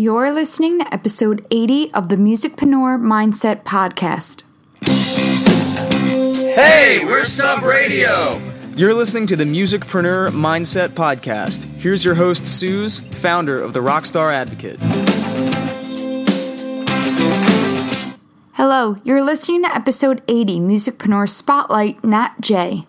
You're listening to episode 80 of the Musicpreneur Mindset Podcast. Hey, we're Sub Radio. You're listening to the Musicpreneur Mindset Podcast. Here's your host, Suze, founder of the Rockstar Advocate. Hello, you're listening to episode 80 Musicpreneur Spotlight, Nat Jay.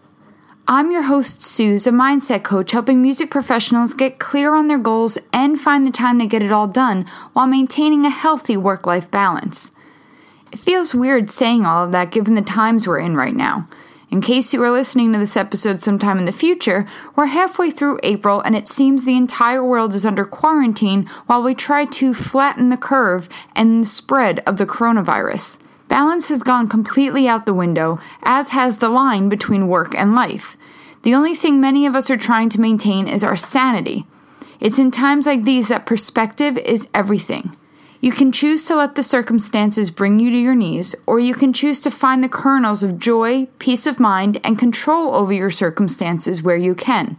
I'm your host, Suze, a mindset coach helping music professionals get clear on their goals and find the time to get it all done while maintaining a healthy work life balance. It feels weird saying all of that given the times we're in right now. In case you are listening to this episode sometime in the future, we're halfway through April and it seems the entire world is under quarantine while we try to flatten the curve and the spread of the coronavirus. Balance has gone completely out the window, as has the line between work and life. The only thing many of us are trying to maintain is our sanity. It's in times like these that perspective is everything. You can choose to let the circumstances bring you to your knees, or you can choose to find the kernels of joy, peace of mind, and control over your circumstances where you can.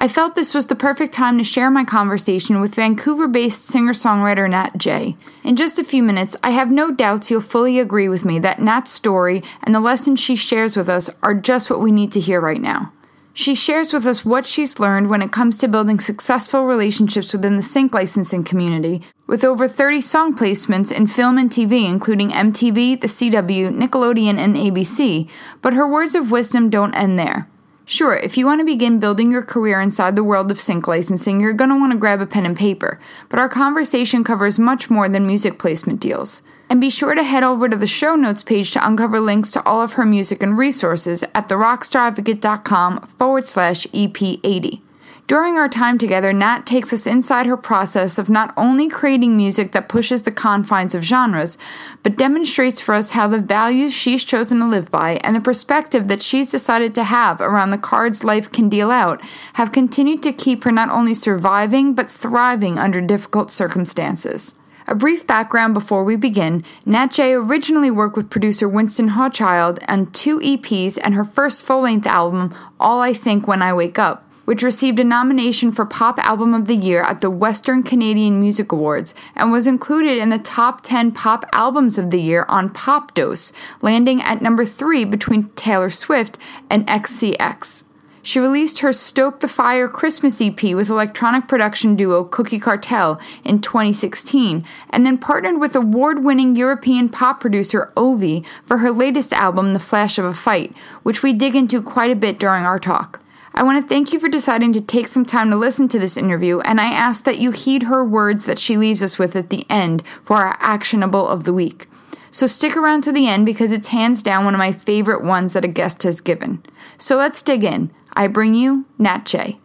I felt this was the perfect time to share my conversation with Vancouver based singer songwriter Nat Jay. In just a few minutes, I have no doubts you'll fully agree with me that Nat's story and the lessons she shares with us are just what we need to hear right now. She shares with us what she's learned when it comes to building successful relationships within the sync licensing community, with over 30 song placements in film and TV, including MTV, the CW, Nickelodeon, and ABC. But her words of wisdom don't end there. Sure, if you want to begin building your career inside the world of sync licensing, you're going to want to grab a pen and paper, but our conversation covers much more than music placement deals. And be sure to head over to the show notes page to uncover links to all of her music and resources at therockstaradvocate.com forward slash EP80. During our time together, Nat takes us inside her process of not only creating music that pushes the confines of genres, but demonstrates for us how the values she's chosen to live by and the perspective that she's decided to have around the cards life can deal out have continued to keep her not only surviving, but thriving under difficult circumstances. A brief background before we begin Nat Jay originally worked with producer Winston Hauschild on two EPs and her first full length album, All I Think When I Wake Up which received a nomination for Pop Album of the Year at the Western Canadian Music Awards and was included in the top 10 pop albums of the year on Popdose, landing at number 3 between Taylor Swift and XCX. She released her Stoke the Fire Christmas EP with electronic production duo Cookie Cartel in 2016, and then partnered with award winning European pop producer Ovi for her latest album, The Flash of a Fight, which we dig into quite a bit during our talk. I want to thank you for deciding to take some time to listen to this interview, and I ask that you heed her words that she leaves us with at the end for our actionable of the week. So stick around to the end because it's hands down one of my favorite ones that a guest has given. So let's dig in. I bring you Nat Jay.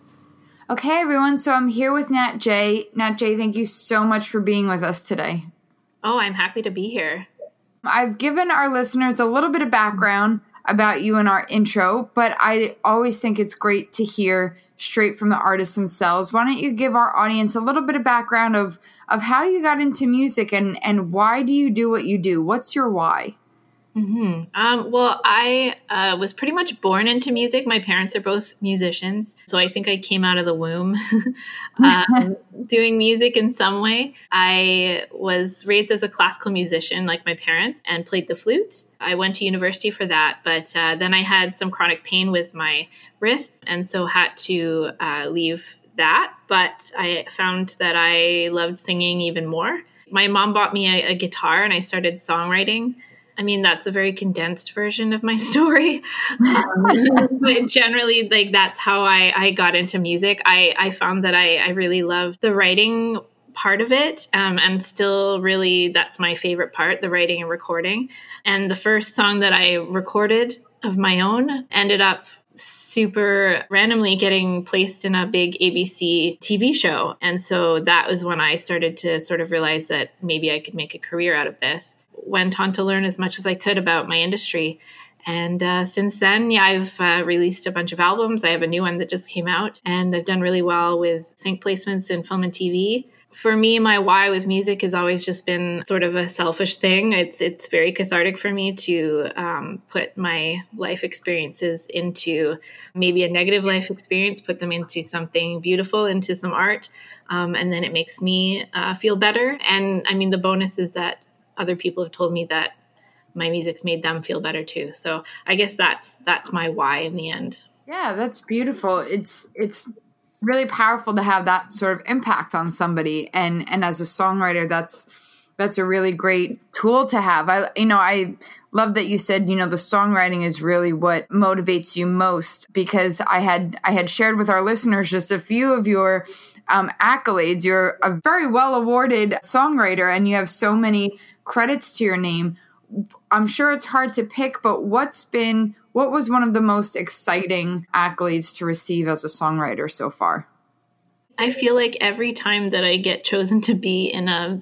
Okay, everyone, so I'm here with Nat Jay. Nat Jay, thank you so much for being with us today. Oh, I'm happy to be here. I've given our listeners a little bit of background about you in our intro, but I always think it's great to hear straight from the artists themselves. Why don't you give our audience a little bit of background of of how you got into music and and why do you do what you do? What's your why? Mm-hmm. Um, well, I uh, was pretty much born into music. My parents are both musicians, so I think I came out of the womb um, doing music in some way. I was raised as a classical musician, like my parents, and played the flute. I went to university for that, but uh, then I had some chronic pain with my wrists, and so had to uh, leave that. But I found that I loved singing even more. My mom bought me a, a guitar, and I started songwriting I mean, that's a very condensed version of my story. Um, but generally, like that's how I, I got into music. I, I found that I, I really loved the writing part of it um, and still really that's my favorite part the writing and recording and the first song that i recorded of my own ended up super randomly getting placed in a big ABC TV show. And so that was when I started to sort of realize that maybe I could make a career out of this went on to learn as much as I could about my industry. And uh, since then, yeah, I've uh, released a bunch of albums. I have a new one that just came out, and I've done really well with sync placements in film and TV. for me, my why with music has always just been sort of a selfish thing. It's it's very cathartic for me to um, put my life experiences into maybe a negative life experience, put them into something beautiful, into some art, um, and then it makes me uh, feel better. And I mean, the bonus is that other people have told me that my music's made them feel better too. So I guess that's that's my why in the end. Yeah, that's beautiful. It's it's really powerful to have that sort of impact on somebody and and as a songwriter that's that's a really great tool to have. I you know, I love that you said, you know, the songwriting is really what motivates you most because I had I had shared with our listeners just a few of your um, accolades. You're a very well awarded songwriter and you have so many credits to your name. I'm sure it's hard to pick, but what's been what was one of the most exciting accolades to receive as a songwriter so far? I feel like every time that I get chosen to be in a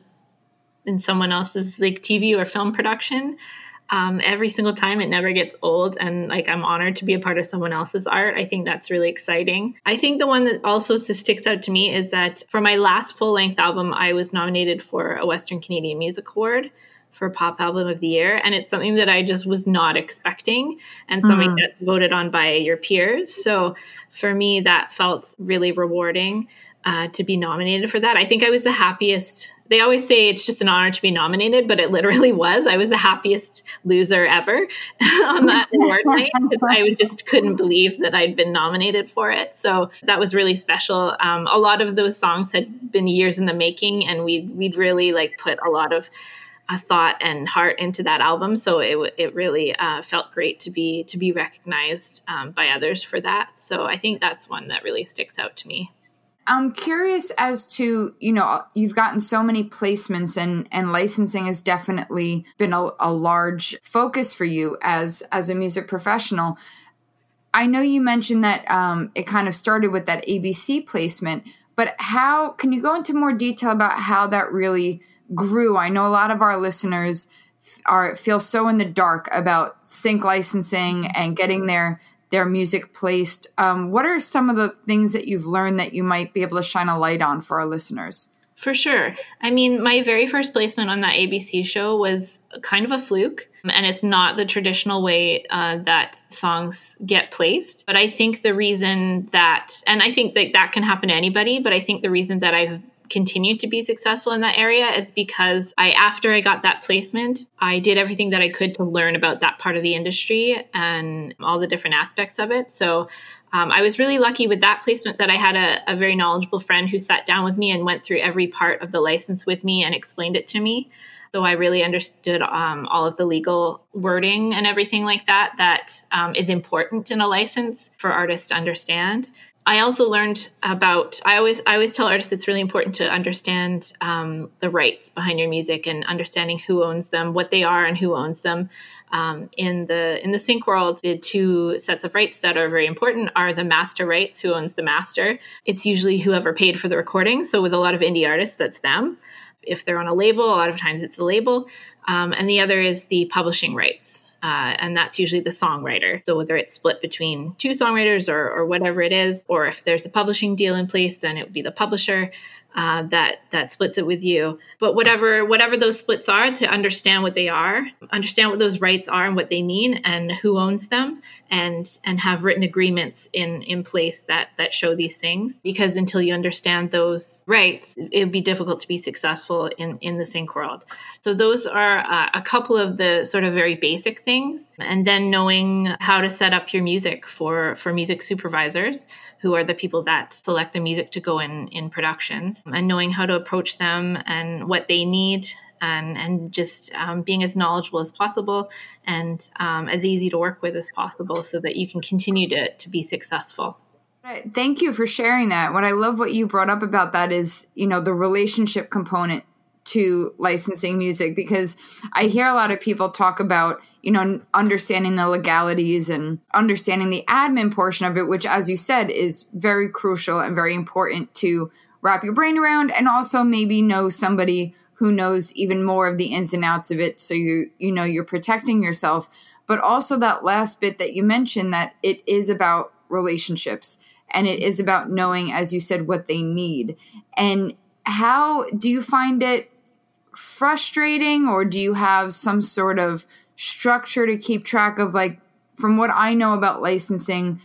in someone else's like TV or film production, um, every single time it never gets old and like i'm honored to be a part of someone else's art. I think that's really exciting. I think the one that also sticks out to me is that for my last full length album i was nominated for a western canadian music award for pop album of the year and it's something that i just was not expecting and something mm-hmm. that's voted on by your peers. So for me that felt really rewarding uh, to be nominated for that. I think i was the happiest they always say it's just an honor to be nominated, but it literally was. I was the happiest loser ever on that award night because I just couldn't believe that I'd been nominated for it. So that was really special. Um, a lot of those songs had been years in the making, and we'd we'd really like put a lot of uh, thought and heart into that album. So it it really uh, felt great to be to be recognized um, by others for that. So I think that's one that really sticks out to me. I'm curious as to, you know, you've gotten so many placements and and licensing has definitely been a, a large focus for you as as a music professional. I know you mentioned that um, it kind of started with that ABC placement, but how can you go into more detail about how that really grew? I know a lot of our listeners are feel so in the dark about sync licensing and getting their their music placed. Um, what are some of the things that you've learned that you might be able to shine a light on for our listeners? For sure. I mean, my very first placement on that ABC show was kind of a fluke. And it's not the traditional way uh, that songs get placed. But I think the reason that, and I think that that can happen to anybody, but I think the reason that I've continued to be successful in that area is because I, after I got that placement, I did everything that I could to learn about that part of the industry and all the different aspects of it. So um, I was really lucky with that placement that I had a, a, very knowledgeable friend who sat down with me and went through every part of the license with me and explained it to me. So I really understood um, all of the legal wording and everything like that that um, is important in a license for artists to understand. I also learned about. I always I always tell artists it's really important to understand um, the rights behind your music and understanding who owns them, what they are, and who owns them. Um, in the in the sync world, the two sets of rights that are very important are the master rights, who owns the master. It's usually whoever paid for the recording. So with a lot of indie artists, that's them. If they're on a label, a lot of times it's the label. Um, and the other is the publishing rights. Uh, and that's usually the songwriter. So whether it's split between two songwriters or, or whatever it is, or if there's a publishing deal in place, then it would be the publisher uh, that that splits it with you. But whatever whatever those splits are, to understand what they are, understand what those rights are and what they mean, and who owns them, and and have written agreements in in place that that show these things. Because until you understand those rights, it would be difficult to be successful in in the sync world. So those are uh, a couple of the sort of very basic things, and then knowing how to set up your music for for music supervisors who are the people that select the music to go in in productions. And knowing how to approach them and what they need and and just um, being as knowledgeable as possible and um, as easy to work with as possible so that you can continue to to be successful. Thank you for sharing that. What i love what you brought up about that is you know the relationship component to licensing music because I hear a lot of people talk about, you know, understanding the legalities and understanding the admin portion of it, which, as you said, is very crucial and very important to wrap your brain around and also maybe know somebody who knows even more of the ins and outs of it. So you you know you're protecting yourself. But also that last bit that you mentioned that it is about relationships and it is about knowing as you said what they need. And how do you find it frustrating or do you have some sort of structure to keep track of like from what I know about licensing,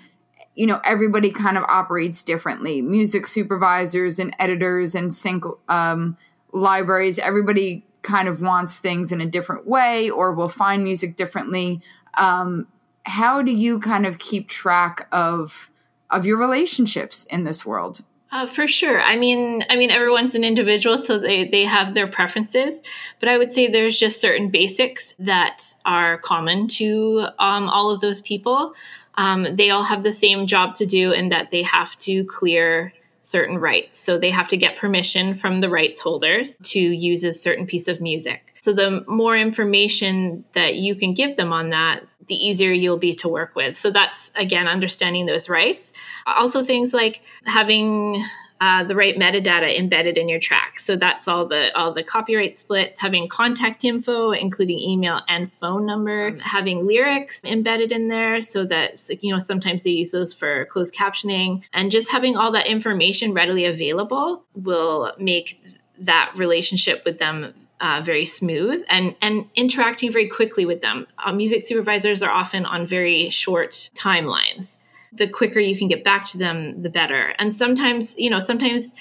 you know, everybody kind of operates differently. Music supervisors and editors and sync um, libraries, everybody kind of wants things in a different way or will find music differently. Um, how do you kind of keep track of of your relationships in this world? Uh, for sure. I mean, I mean, everyone's an individual, so they they have their preferences. But I would say there's just certain basics that are common to um, all of those people. Um, they all have the same job to do, and that they have to clear certain rights. So they have to get permission from the rights holders to use a certain piece of music. So the more information that you can give them on that, the easier you'll be to work with. So that's again understanding those rights. Also things like having uh, the right metadata embedded in your track. So that's all the all the copyright splits, having contact info, including email and phone number, having lyrics embedded in there, so that you know sometimes they use those for closed captioning, and just having all that information readily available will make that relationship with them uh, very smooth and and interacting very quickly with them. Uh, music supervisors are often on very short timelines the quicker you can get back to them, the better. And sometimes, you know, sometimes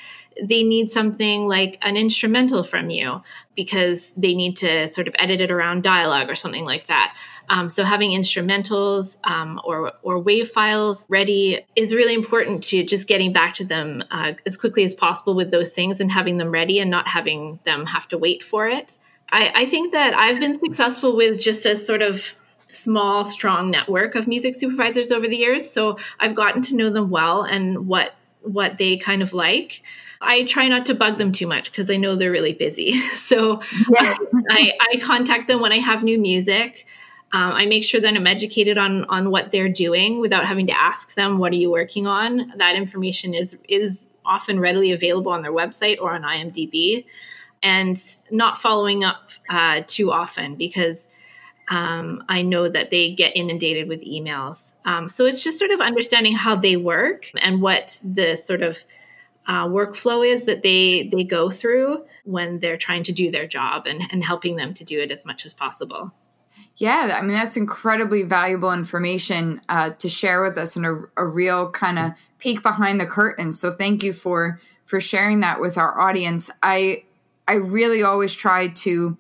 they need something like an instrumental from you because they need to sort of edit it around dialogue or something like that. Um, so having instrumentals um, or or wave files ready is really important to just getting back to them uh, as quickly as possible with those things and having them ready and not having them have to wait for it. I, I think that I've been successful with just a sort of small, strong network of music supervisors over the years. So I've gotten to know them well and what what they kind of like. I try not to bug them too much because I know they're really busy. So yeah. I, I, contact them when I have new music. Um, I make sure that I'm educated on on what they're doing without having to ask them, "What are you working on?" That information is is often readily available on their website or on IMDb, and not following up uh, too often because um, I know that they get inundated with emails. Um, so it's just sort of understanding how they work and what the sort of uh, workflow is that they they go through when they're trying to do their job and, and helping them to do it as much as possible. Yeah, I mean that's incredibly valuable information uh, to share with us and a, a real kind of peek behind the curtain. So thank you for for sharing that with our audience. I I really always try to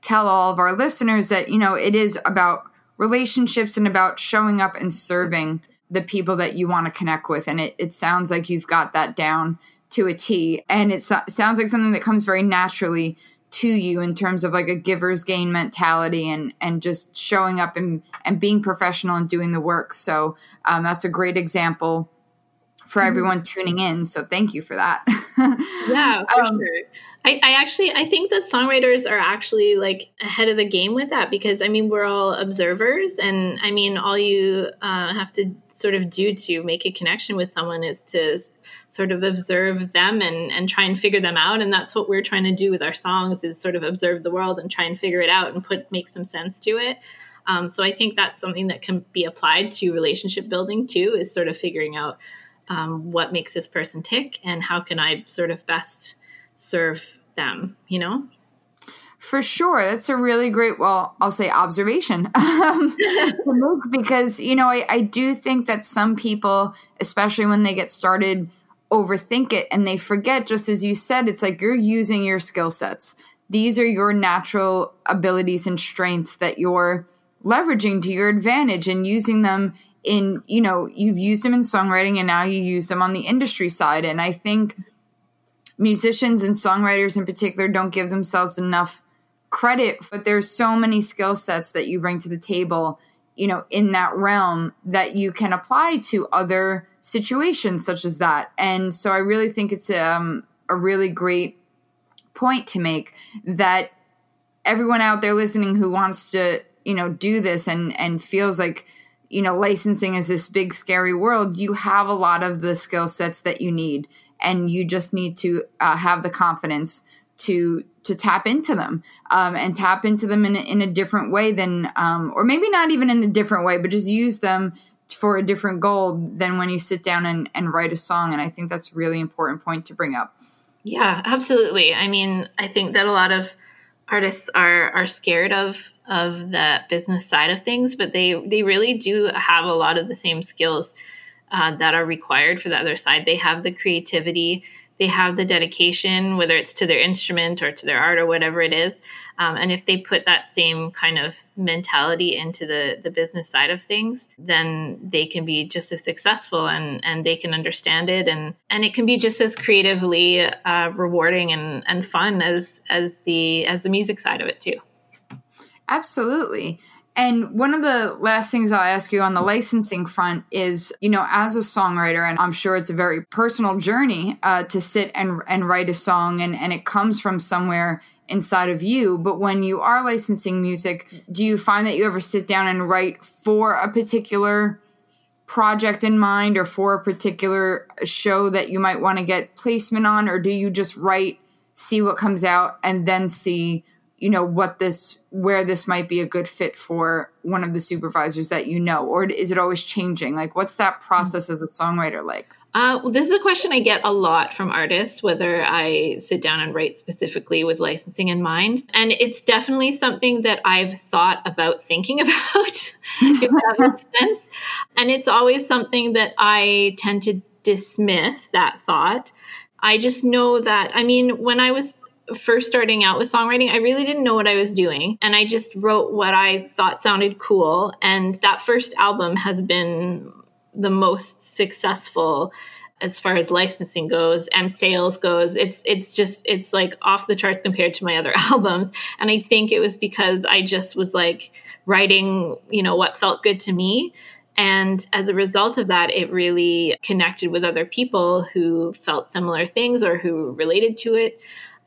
tell all of our listeners that, you know, it is about relationships and about showing up and serving the people that you want to connect with. And it, it sounds like you've got that down to a T. And it sounds like something that comes very naturally to you in terms of like a giver's gain mentality and and just showing up and and being professional and doing the work so um, that's a great example for mm-hmm. everyone tuning in so thank you for that yeah for um, sure I, I actually I think that songwriters are actually like ahead of the game with that because I mean we're all observers and I mean all you uh, have to sort of do to make a connection with someone is to sort of observe them and and try and figure them out and that's what we're trying to do with our songs is sort of observe the world and try and figure it out and put make some sense to it. Um, so I think that's something that can be applied to relationship building too is sort of figuring out um, what makes this person tick and how can I sort of best serve them, you know? For sure. That's a really great, well, I'll say observation um, because, you know, I, I do think that some people, especially when they get started, overthink it and they forget, just as you said, it's like you're using your skill sets. These are your natural abilities and strengths that you're leveraging to your advantage and using them in, you know, you've used them in songwriting and now you use them on the industry side. And I think musicians and songwriters in particular don't give themselves enough credit but there's so many skill sets that you bring to the table you know in that realm that you can apply to other situations such as that. And so i really think it's um, a really great point to make that everyone out there listening who wants to you know do this and and feels like you know licensing is this big scary world you have a lot of the skill sets that you need and you just need to uh, have the confidence to to tap into them um, and tap into them in a, in a different way than um, or maybe not even in a different way but just use them for a different goal than when you sit down and, and write a song and i think that's a really important point to bring up Yeah, absolutely. I mean, I think that a lot of artists are are scared of of the business side of things, but they they really do have a lot of the same skills uh, that are required for the other side. They have the creativity, they have the dedication, whether it's to their instrument or to their art or whatever it is. Um, and if they put that same kind of mentality into the, the business side of things, then they can be just as successful and, and they can understand it and, and it can be just as creatively uh, rewarding and, and fun as as the as the music side of it too. Absolutely. And one of the last things I'll ask you on the licensing front is, you know, as a songwriter, and I'm sure it's a very personal journey uh, to sit and and write a song, and and it comes from somewhere inside of you. But when you are licensing music, do you find that you ever sit down and write for a particular project in mind, or for a particular show that you might want to get placement on, or do you just write, see what comes out, and then see you know what this where this might be a good fit for one of the supervisors that you know or is it always changing like what's that process as a songwriter like uh, well, this is a question I get a lot from artists, whether I sit down and write specifically with licensing in mind. And it's definitely something that I've thought about thinking about, if that makes sense. And it's always something that I tend to dismiss that thought. I just know that, I mean, when I was first starting out with songwriting, I really didn't know what I was doing. And I just wrote what I thought sounded cool. And that first album has been the most successful as far as licensing goes and sales goes it's it's just it's like off the charts compared to my other albums and i think it was because i just was like writing you know what felt good to me and as a result of that it really connected with other people who felt similar things or who related to it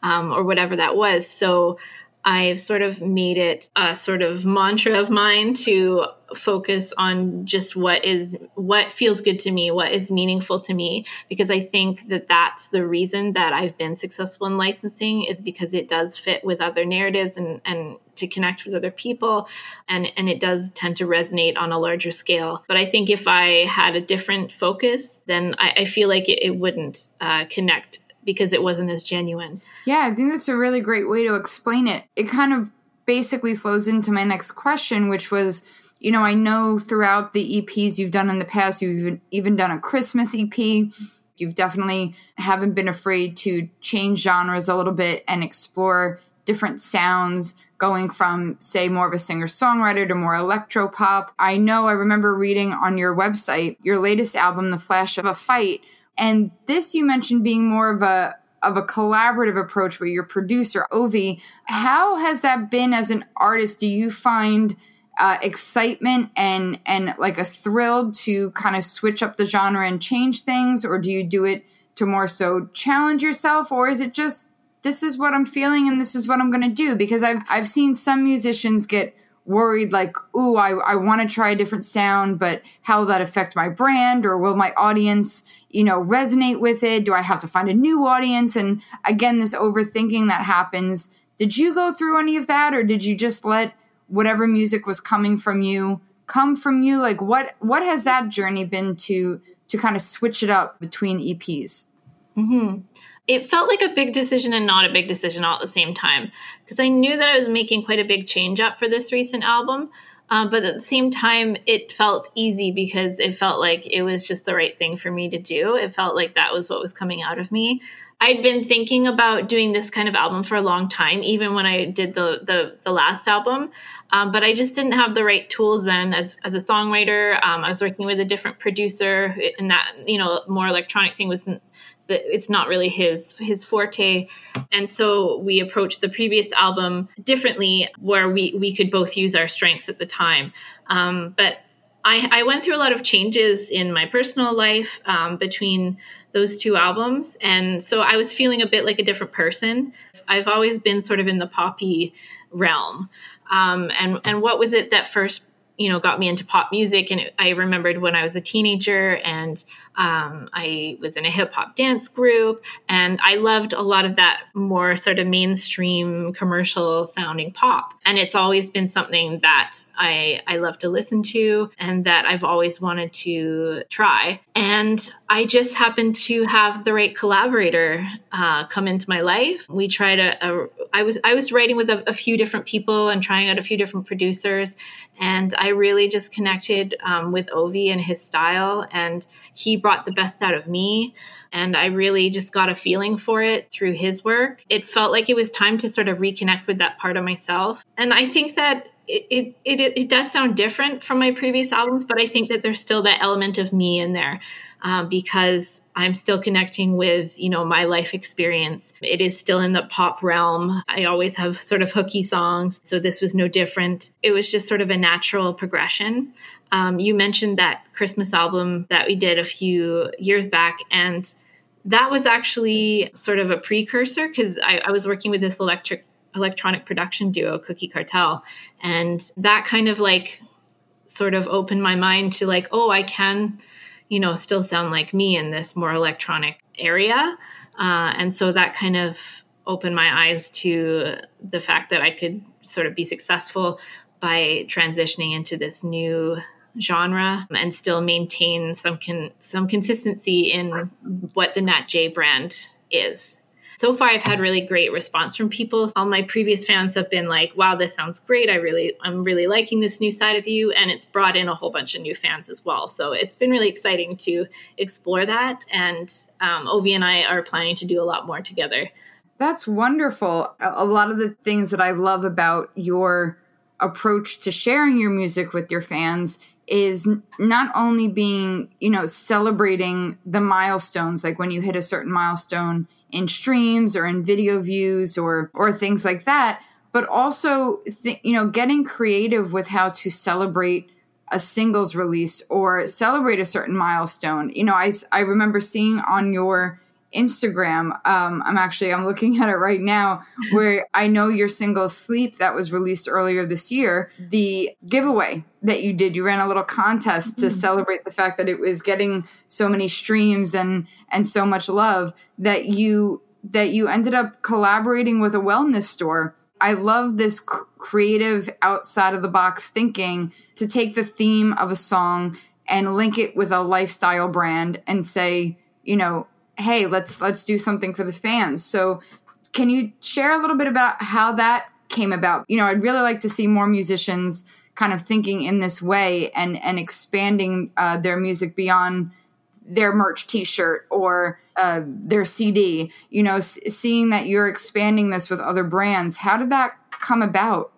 um, or whatever that was. So I've sort of made it a sort of mantra of mine to focus on just what is what feels good to me, what is meaningful to me, because I think that that's the reason that I've been successful in licensing is because it does fit with other narratives and and to connect with other people, and and it does tend to resonate on a larger scale. But I think if I had a different focus, then I, I feel like it, it wouldn't uh, connect because it wasn't as genuine. Yeah, I think that's a really great way to explain it. It kind of basically flows into my next question, which was you know, I know throughout the EPs you've done in the past, you've even, even done a Christmas EP. You've definitely haven't been afraid to change genres a little bit and explore different sounds going from say more of a singer songwriter to more electro pop. I know I remember reading on your website your latest album The Flash of a Fight and this you mentioned being more of a of a collaborative approach with your producer Ovi. How has that been as an artist? Do you find uh, excitement and and like a thrill to kind of switch up the genre and change things, or do you do it to more so challenge yourself, or is it just this is what I'm feeling and this is what I'm going to do? Because I've I've seen some musicians get worried like ooh i, I want to try a different sound but how will that affect my brand or will my audience you know resonate with it? Do i have to find a new audience? And again this overthinking that happens. Did you go through any of that or did you just let whatever music was coming from you come from you? Like what what has that journey been to to kind of switch it up between eps mm-hmm it felt like a big decision and not a big decision all at the same time because I knew that I was making quite a big change up for this recent album. Um, but at the same time, it felt easy because it felt like it was just the right thing for me to do. It felt like that was what was coming out of me. I'd been thinking about doing this kind of album for a long time, even when I did the the, the last album. Um, but I just didn't have the right tools then as, as a songwriter. Um, I was working with a different producer, and that you know more electronic thing it's not really his his forte. And so we approached the previous album differently where we we could both use our strengths at the time. Um, but I, I, went through a lot of changes in my personal life um, between those two albums. And so i was feeling a bit like a different person. I've always been sort of in the poppy realm. Um, and and what was it that first you know got me into pop music? And it, i remembered when i was a teenager and Um, I was in a hip hop dance group, and I loved a lot of that more sort of mainstream commercial sounding pop. And it's always been something that I, I love to listen to and that I've always wanted to try. And I just happened to have the right collaborator uh, come into my life. We tried a, a I was I was writing with a, a, few different people and trying out a few different producers, and I really just connected um, with Ovi and his style, and he brought the best out of me. And I really just got a feeling for it through his work. It felt like it was time to sort of reconnect with that part of myself. And I think that it, it, it, it does sound different from my previous albums, but I think that there's still that element of me in there um, because I'm still connecting with, you know, my life experience. It is still in the pop realm. I always have sort of hooky songs. So this was no different. It was just sort of a natural progression. Um, you mentioned that Christmas album that we did a few years back, and that was actually sort of a precursor because I, I, was working with this electric electronic production duo, Cookie Cartel, and that kind of like sort of opened my mind to like, oh, I can, you know, still sound like me in this more electronic area, uh, and so that kind of opened my eyes to the fact that I could sort of be successful by transitioning into this new genre and still maintain some con- some consistency in what the Nat Jay brand is. So far I've had really great response from people. All my previous fans have been like, "Wow, this sounds great. I really I'm really liking this new side of you." And it's brought in a whole bunch of new fans as well. So it's been really exciting to explore that and um, Ovi and I are planning to do a lot more together. That's wonderful. A lot of the things that I love about your approach to sharing your music with your fans is not only being, you know, celebrating the milestones, like when you hit a certain milestone in streams or in video views or or things like that, but also, th- you know, getting creative with how to celebrate a singles release or celebrate a certain milestone. You know, I I remember seeing on your Instagram. Um, I'm actually I'm looking at it right now where I know your single "Sleep" that was released earlier this year. The giveaway that you did, you ran a little contest to mm-hmm. celebrate the fact that it was getting so many streams and and so much love that you that you ended up collaborating with a wellness store. I love this cr- creative outside of the box thinking to take the theme of a song and link it with a lifestyle brand and say, you know, hey, let's let's do something for the fans. So, can you share a little bit about how that came about? You know, I'd really like to see more musicians kind of thinking in this way and and expanding uh, their music beyond their merch T-shirt or uh, their CD. You know, s- seeing that you're expanding this with other brands, how did that come about?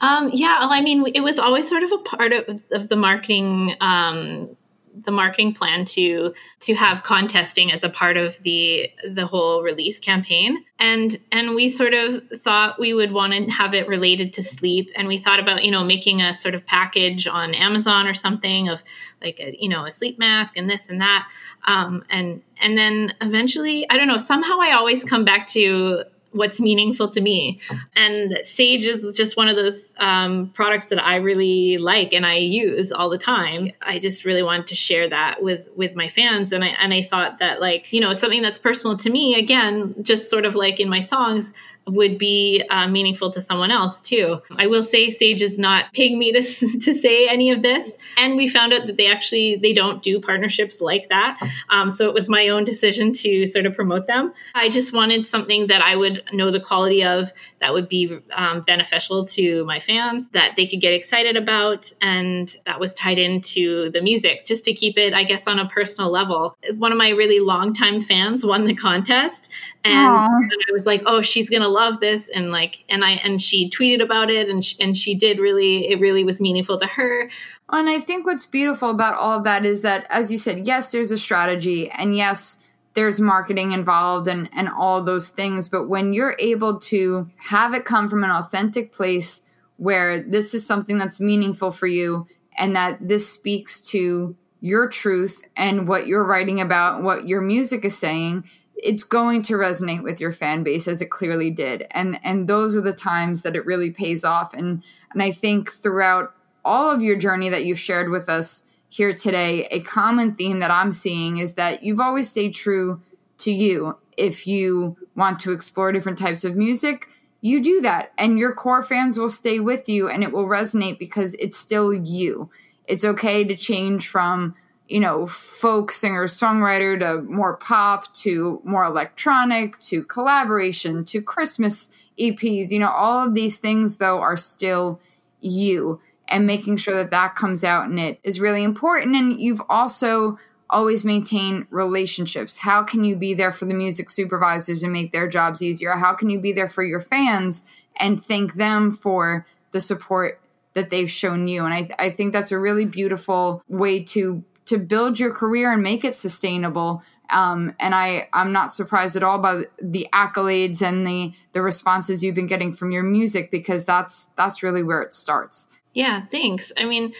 Um, yeah, well, I mean, it was always sort of a part of, of the marketing um, the marketing plan to to have contesting as a part of the the whole release campaign. And and we sort of thought we would want to have it related to sleep. And we thought about you know making a sort of package on amazon or something of like a you know a sleep mask and this and that. Um, and and then eventually i don't know somehow i always come back to what's meaningful to me. And Saje is just one of those um, products that I really like and I use all the time. I just really wanted to share that with with my fans, and I and I thought that like you know something that's personal to me again, just sort of like in my songs would be uh, meaningful to someone else too. I will say Saje is not paying me to, to say any of this. And we found out that they actually, they don't do partnerships like that. Um, so it was my own decision to sort of promote them. I just wanted something that I would know the quality of that would be um, beneficial to my fans, that they could get excited about. And that was tied into the music just to keep it, I guess, on a personal level. One of my really longtime fans won the contest and, I was like, "Oh, she's gonna love this," and like, and I and she tweeted about it, and she, and she did really. It really was meaningful to her. And I think what's beautiful about all of that is that, as you said, yes, there's a strategy, and yes, there's marketing involved, and and all those things. But when you're able to have it come from an authentic place where this is something that's meaningful for you, and that this speaks to your truth and what you're writing about, what your music is saying, it's going to resonate with your fan base as it clearly did and and those are the times that it really pays off and and i think throughout all of your journey that you've shared with us here today, a common theme that I'm seeing is that you've always stayed true to you. If you want to explore different types of music, you do that, and your core fans will stay with you and it will resonate because it's still you. It's okay to change from, you know, folk singer songwriter to more pop to more electronic to collaboration to Christmas EPs. You know, all of these things, though, are still you and making sure that that comes out in it is really important. And you've also always maintained relationships. How can you be there for the music supervisors and make their jobs easier? How can you be there for your fans and thank them for the support that they've shown you? And I, I think that's a really beautiful way to to build your career and make it sustainable. Um, and I, I'm not surprised at all by the accolades and the the responses you've been getting from your music because that's that's really where it starts. Yeah, thanks. I mean,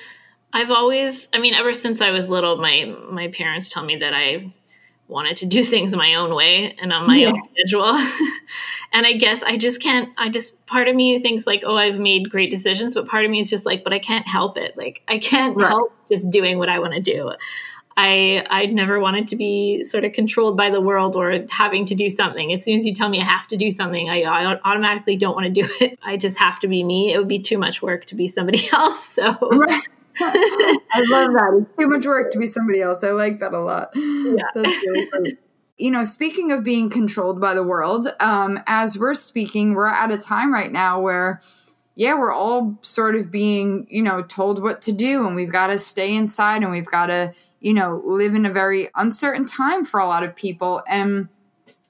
I've always, I mean, ever since I was little, my my parents tell me that I wanted to do things my own way and on my yeah. own schedule. and I guess I just can't. I just part of me thinks like, oh, I've made great decisions, but part of me is just like, but I can't help it. Like I can't right. help just doing what I want to do. I I never wanted to be sort of controlled by the world or having to do something. As soon as you tell me I have to do something, I, I automatically don't want to do it. I just have to be me. It would be too much work to be somebody else. So. Right. I love that. It's too much work to be somebody else. I like that a lot. Yeah. That's really funny. You know, speaking of being controlled by the world, um, as we're speaking, we're at a time right now where yeah, we're all sort of being, you know, told what to do and we've got to stay inside and we've got to you know, live in a very uncertain time for a lot of people. And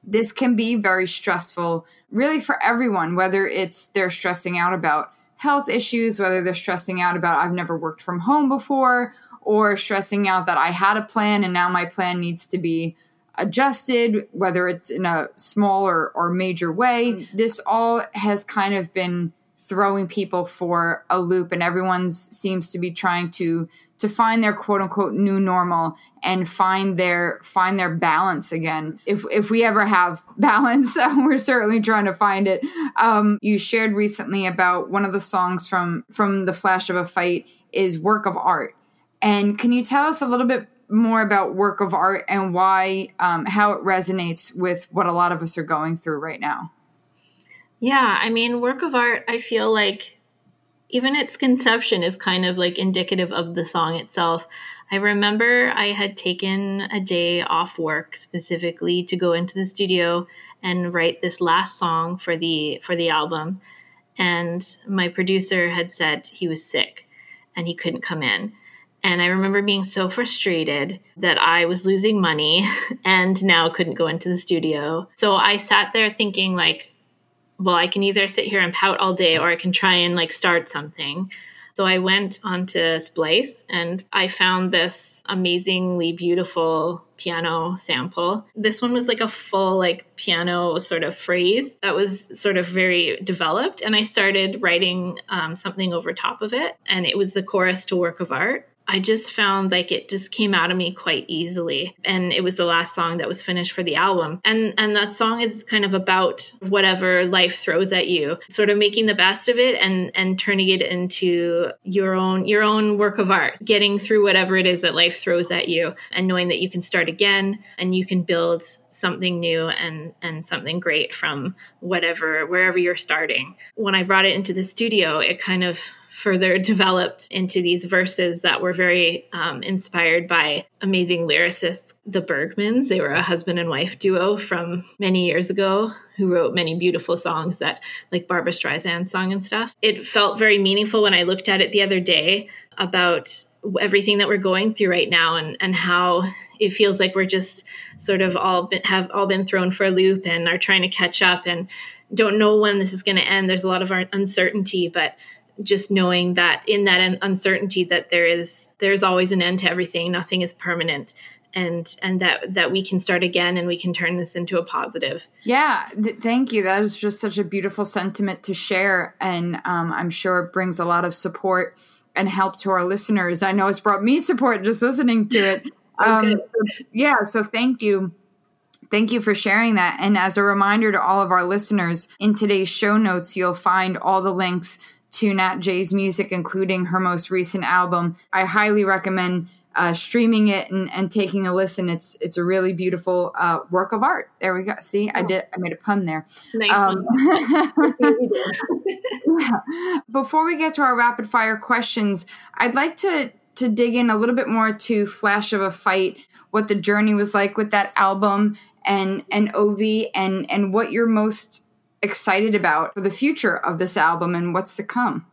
this can be very stressful, really, for everyone, whether it's they're stressing out about health issues, whether they're stressing out about I've never worked from home before, or stressing out that I had a plan and now my plan needs to be adjusted, whether it's in a small or, or major way. Mm. This all has kind of been throwing people for a loop, and everyone seems to be trying to to find their quote unquote new normal and find their find their balance again. If if we ever have balance we're certainly trying to find it. Um, you shared recently about one of the songs from from the flash of a fight is work of art. And can you tell us a little bit more about work of art and why um, how it resonates with what a lot of us are going through right now? Yeah i mean work of art i feel like even its conception is kind of like indicative of the song itself. I remember I had taken a day off work specifically to go into the studio and write this last song for the for the album and my producer had said he was sick and he couldn't come in. And I remember being so frustrated that I was losing money and now couldn't go into the studio. So I sat there thinking like well, I can either sit here and pout all day or I can try and like start something. So I went onto Splice and I found this amazingly beautiful piano sample. This one was like a full like piano sort of phrase that was sort of very developed and I started writing um, something over top of it and it was the chorus to work of art. I just found like it just came out of me quite easily. And it was the last song that was finished for the album. And and that song is kind of about whatever life throws at you, sort of making the best of it and and turning it into your own your own work of art, getting through whatever it is that life throws at you and knowing that you can start again and you can build something new and and something great from whatever wherever you're starting. When I brought it into the studio, it kind of further developed into these verses that were very um, inspired by amazing lyricists, the Bergmans. They were a husband and wife duo from many years ago who wrote many beautiful songs that, like Barbra Streisand song and stuff. It felt very meaningful when I looked at it the other day about everything that we're going through right now and, and how it feels like we're just sort of all been, have all been thrown for a loop and are trying to catch up and don't know when this is going to end. There's a lot of uncertainty, but just knowing that in that uncertainty that there is there's always an end to everything. Nothing is permanent. And and that that we can start again and we can turn this into a positive. Yeah. Th- thank you. That is just such a beautiful sentiment to share. And um, i'm sure it brings a lot of support and help to our listeners. I know it's brought me support just listening to it. Um, so, yeah. So thank you. Thank you for sharing that. And as a reminder to all of our listeners, in today's show notes, you'll find all the links to Nat Jay's music, including her most recent album. I highly recommend uh, streaming it and, and taking a listen. It's it's a really beautiful uh, work of art. There we go. See, I did. I made a pun there. Nice um, yeah. Before we get to our rapid fire questions, I'd like to to dig in a little bit more to Flash of a Fight, what the journey was like with that album, and and Ovi, and and what you're most excited about for the future of this album and what's to come.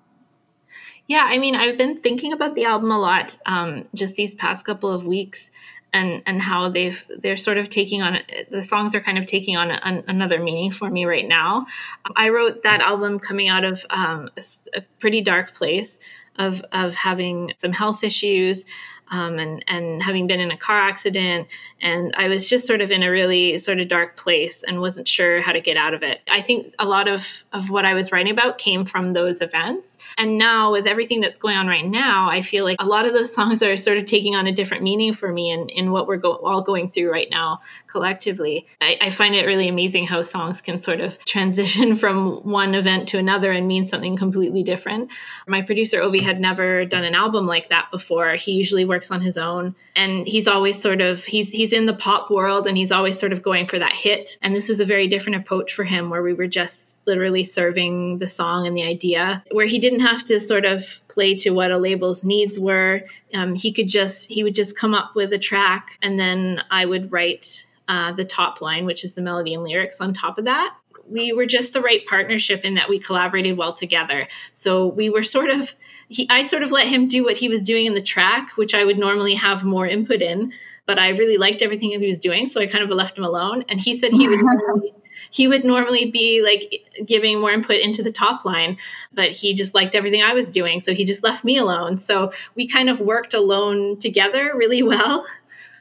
Yeah, I mean, I've been thinking about the album a lot um, just these past couple of weeks, and and how they've they're sort of taking on the songs are kind of taking on another meaning for me right now. I wrote that album coming out of um, a pretty dark place of of having some health issues um, and and having been in a car accident, and I was just sort of in a really sort of dark place and wasn't sure how to get out of it. I think a lot of of what I was writing about came from those events, and now with everything that's going on right now, I feel like a lot of those songs are sort of taking on a different meaning for me in in what we're go- all going through right now collectively. I, I find it really amazing how songs can sort of transition from one event to another and mean something completely different. My producer Ovi had never done an album like that before. He usually works on his own and he's always sort of he's he's in the pop world and he's always sort of going for that hit and this was a very different approach for him where we were just literally serving the song and the idea where he didn't have to sort of play to what a label's needs were um, he could just he would just come up with a track and then i would write uh, the top line which is the melody and lyrics on top of that we were just the right partnership in that we collaborated well together so we were sort of he, I sort of let him do what he was doing in the track, which I would normally have more input in. But I really liked everything he was doing, so I kind of left him alone. And he said he would he would normally be like giving more input into the top line, but he just liked everything I was doing, so he just left me alone. So we kind of worked alone together really well.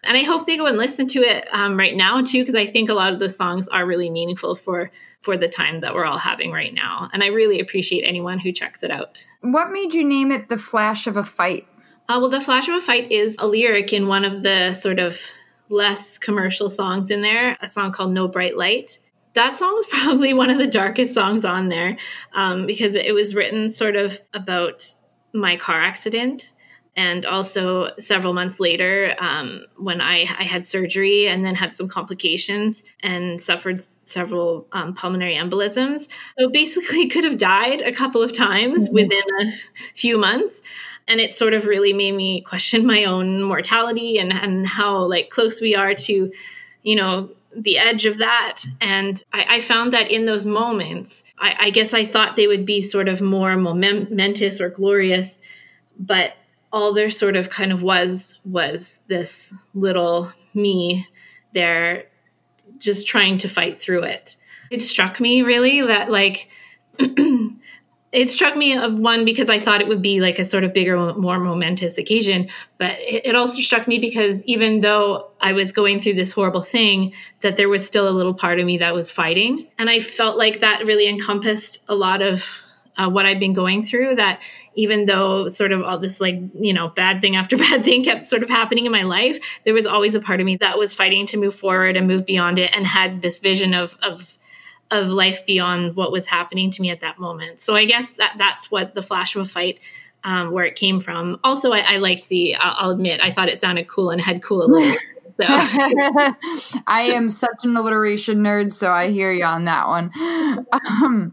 And I hope they go and listen to it um, right now too, because I think a lot of the songs are really meaningful for for the time that we're all having right now. And I really appreciate anyone who checks it out. What made you name it The Flash of a Fight? Uh, well, The Flash of a Fight is a lyric in one of the sort of less commercial songs in there, a song called No Bright Light. That song is probably one of the darkest songs on there um, because it was written sort of about my car accident and also several months later um, when I, I, had surgery and then had some complications and suffered several um, pulmonary embolisms. So basically, could have died a couple of times mm-hmm. within a few months. And it sort of really made me question my own mortality and, and how like close we are to, you know, the edge of that. And I, I found that in those moments, I, I guess I thought they would be sort of more momentous or glorious, but all there sort of kind of was was this little me there just trying to fight through it. It struck me really that like it struck me of one because I thought it would be like a sort of bigger, more momentous occasion. But it, also struck me because even though I was going through this horrible thing, that there was still a little part of me that was fighting, and I felt like that really encompassed a lot of uh, what I've been going through. That even though sort of all this like you know bad thing after bad thing kept sort of happening in my life, there was always a part of me that was fighting to move forward and move beyond it, and had this vision of of of life beyond what was happening to me at that moment. So I guess that that's what the flash of a fight. Um, where it came from. Also, I, I liked the. I'll, I'll admit, I thought it sounded cool and had cool alliteration. So. I am such an alliteration nerd, so I hear you on that one. Um,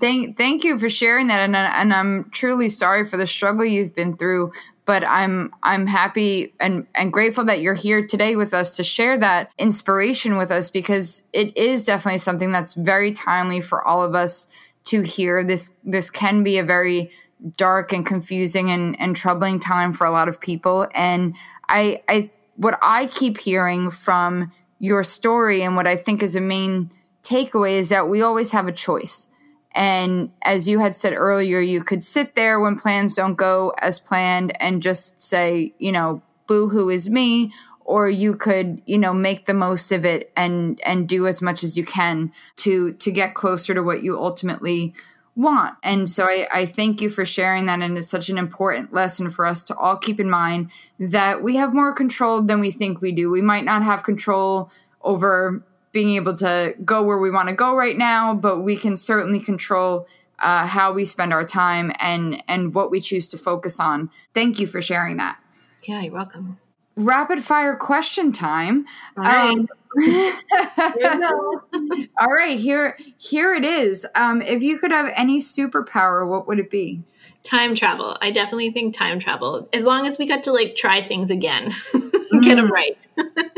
Thank thank you for sharing that, and and I'm truly sorry for the struggle you've been through. But I'm I'm happy and and grateful that you're here today with us to share that inspiration with us because it is definitely something that's very timely for all of us to hear. This this can be a very dark and confusing and, and troubling time for a lot of people. And I I what I keep hearing from your story and what I think is a main takeaway is that we always have a choice and as you had said earlier, you could sit there when plans don't go as planned and just say, you know, boo hoo is me. Or you could, you know, make the most of it and and do as much as you can to to get closer to what you ultimately want. And so I, I thank you for sharing that. And it's such an important lesson for us to all keep in mind that we have more control than we think we do. We might not have control over being able to go where we want to go right now, but we can certainly control uh, how we spend our time and and what we choose to focus on. Thank you for sharing that. Yeah, you're welcome. Rapid fire question time. All right. Um, Here all right, here here it is. Um, if you could have any superpower, what would it be? Time travel. I definitely think time travel. As long as we got to like try things again, get them right.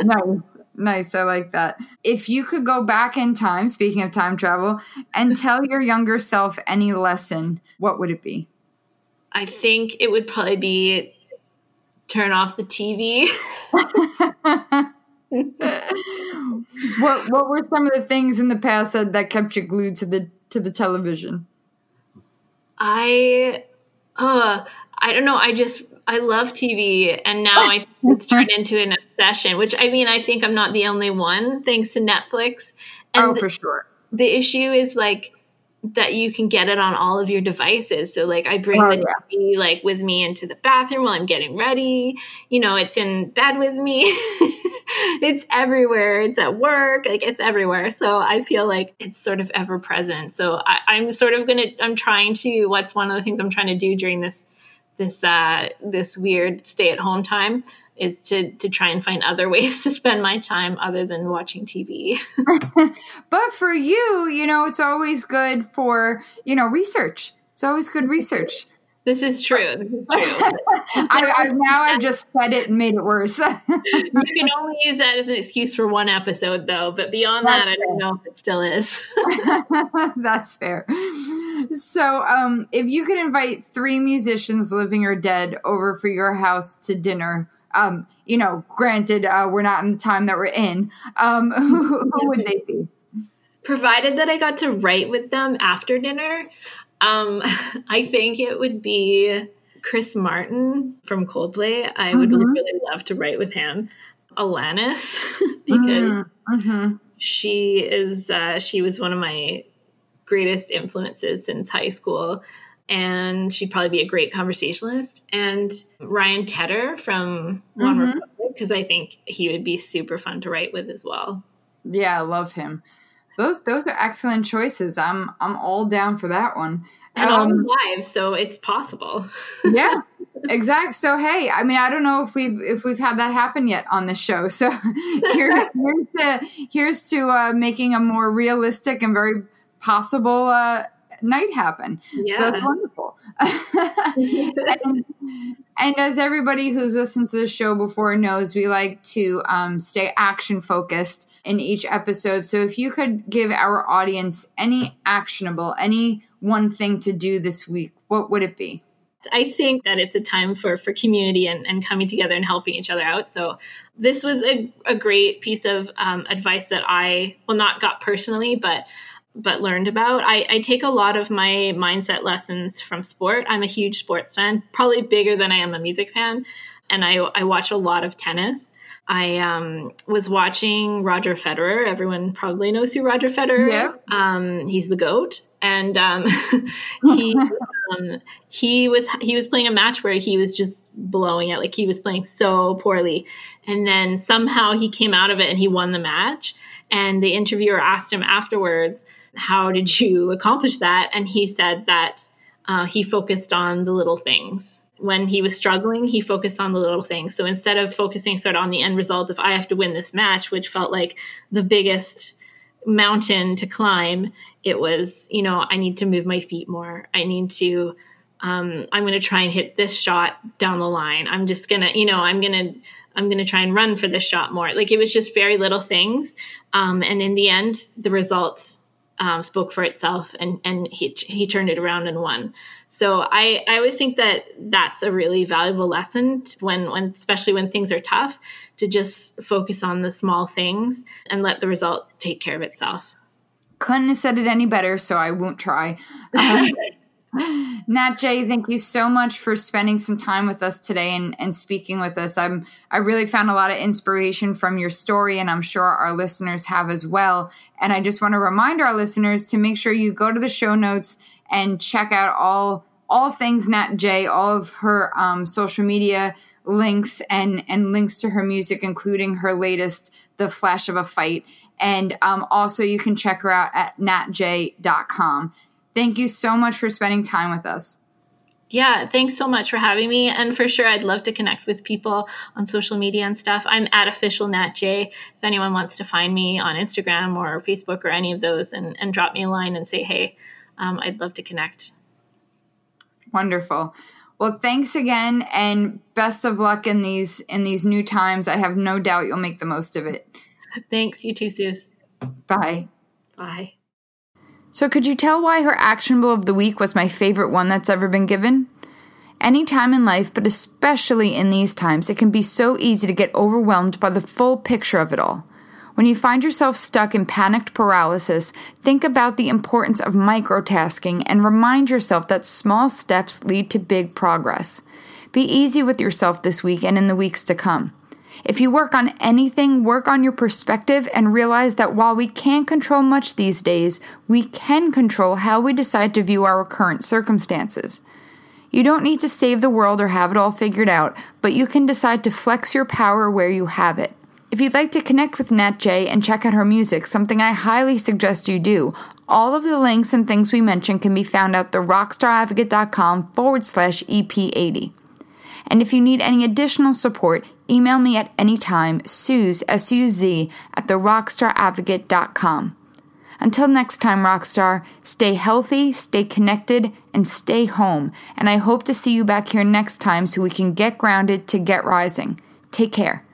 nice, nice. I like that. If you could go back in time, speaking of time travel, and tell your younger self any lesson, what would it be? I think it would probably be turn off the TV. what What were some of the things in the past that, that kept you glued to the to the television? I, uh, I don't know. I just I love TV, and now oh, I it's turned into an obsession. Which I mean, I think I'm not the only one, thanks to Netflix. And oh, for sure. the issue is like that you can get it on all of your devices. So like I bring Oh, the yeah. TV like with me into the bathroom while I'm getting ready. You know, it's in bed with me. it's everywhere. It's at work. Like it's everywhere. So I feel like it's sort of ever present. So I, I'm sort of gonna I'm trying to what's one of the things I'm trying to do during this this uh this weird stay at home time is to to try and find other ways to spend my time other than watching TV. But for you, you know, it's always good for you know research. It's always good research. This is true. This is true. I, I now I just said it and made it worse. you can only use that as an excuse for one episode, though. But beyond That's that, I don't know if it still is. That's fair. So, um, if you could invite three musicians, living or dead, over for your house to dinner, um, you know, granted, uh, we're not in the time that we're in, um, who, who would they be? Provided that I got to write with them after dinner, um, I think it would be Chris Martin from Coldplay. I would Mhm. really love to write with him. Alanis, because Mm-hmm. she is uh, she was one of my greatest influences since high school and she'd probably be a great conversationalist and ryan tedder from one Mhm. republic because i think he would be super fun to write with as well Yeah, I love him. Those those are excellent choices. I'm I'm all down for that one. and all Um, live so it's possible yeah exact so hey i mean i don't know if we've if we've had that happen yet on the show so here, here's to here's to uh, making a more realistic and very possible uh, night happen so that's wonderful and, and as everybody who's listened to the show before knows we like to um, stay action focused in each episode so if you could give our audience any actionable any one thing to do this week what would it be I think that it's a time for for community and, and coming together and helping each other out. So this was a, a great piece of um, advice that I well not got personally, but but learned about. I, I take a lot of my mindset lessons from sport. I'm a huge sports fan, probably bigger than I am a music fan, and I I watch a lot of tennis. I um, was watching Roger Federer. Everyone probably knows who Roger Federer. Yeah. is. Um, he's the goat, and um, he um, he was he was playing a match where he was just blowing it. Like he was playing so poorly, and then somehow he came out of it and he won the match. And the interviewer asked him afterwards, "How did you accomplish that?" And he said that uh, he focused on the little things when he was struggling, he focused on the little things. So instead of focusing sort of on the end result of I have to win this match, which felt like the biggest mountain to climb, it was, you know, I need to move my feet more. I need to um, I'm going to try and hit this shot down the line. I'm just going to, you know, I'm going to I'm going to try and run for this shot more. Like it was just very little things. Um, and in the end, the result um, spoke for itself and, and he, he turned it around and won. So I, I always think that that's a really valuable lesson when, when, especially when things are tough to just focus on the small things and let the result take care of itself. couldn't have said it any better, so I won't try. Um, Nat Jay, thank you so much for spending some time with us today and, and speaking with us. I'm I really found a lot of inspiration from your story, and I'm sure our listeners have as well. And I just want to remind our listeners to make sure you go to the show notes and check out all all things Nat Jay, all of her um, social media links and and links to her music, including her latest, "The Flash of a Fight." And um, also, you can check her out at natj.com. Thank you so much for spending time with us. Yeah, thanks so much for having me. And for sure, I'd love to connect with people on social media and stuff. I'm at official Nat Jay. If anyone wants to find me on Instagram or Facebook or any of those and, and drop me a line and say, hey, um, I'd love to connect. Wonderful. Well, thanks again and best of luck in these in these new times. I have no doubt you'll make the most of it. Thanks, you too, Suze. Bye. Bye. So, could you tell why her actionable of the week was my favorite one that's ever been given? Any time in life, but especially in these times, it can be so easy to get overwhelmed by the full picture of it all. When you find yourself stuck in panicked paralysis, think about the importance of microtasking and remind yourself that small steps lead to big progress. Be easy with yourself this week and in the weeks to come. If you work on anything, work on your perspective and realize that while we can't control much these days, we can control how we decide to view our current circumstances. You don't need to save the world or have it all figured out, but you can decide to flex your power where you have it. If you'd like to connect with Nat Jay and check out her music, something I highly suggest you do, all of the links and things we mentioned can be found at therockstaradvocate.com forward slash EP80. And if you need any additional support, email me at any time, Suze, S-U-Z, at therockstaradvocate.com. Until next time, Rockstar, stay healthy, stay connected, and stay home. And I hope to see you back here next time so we can get grounded to get rising. Take care.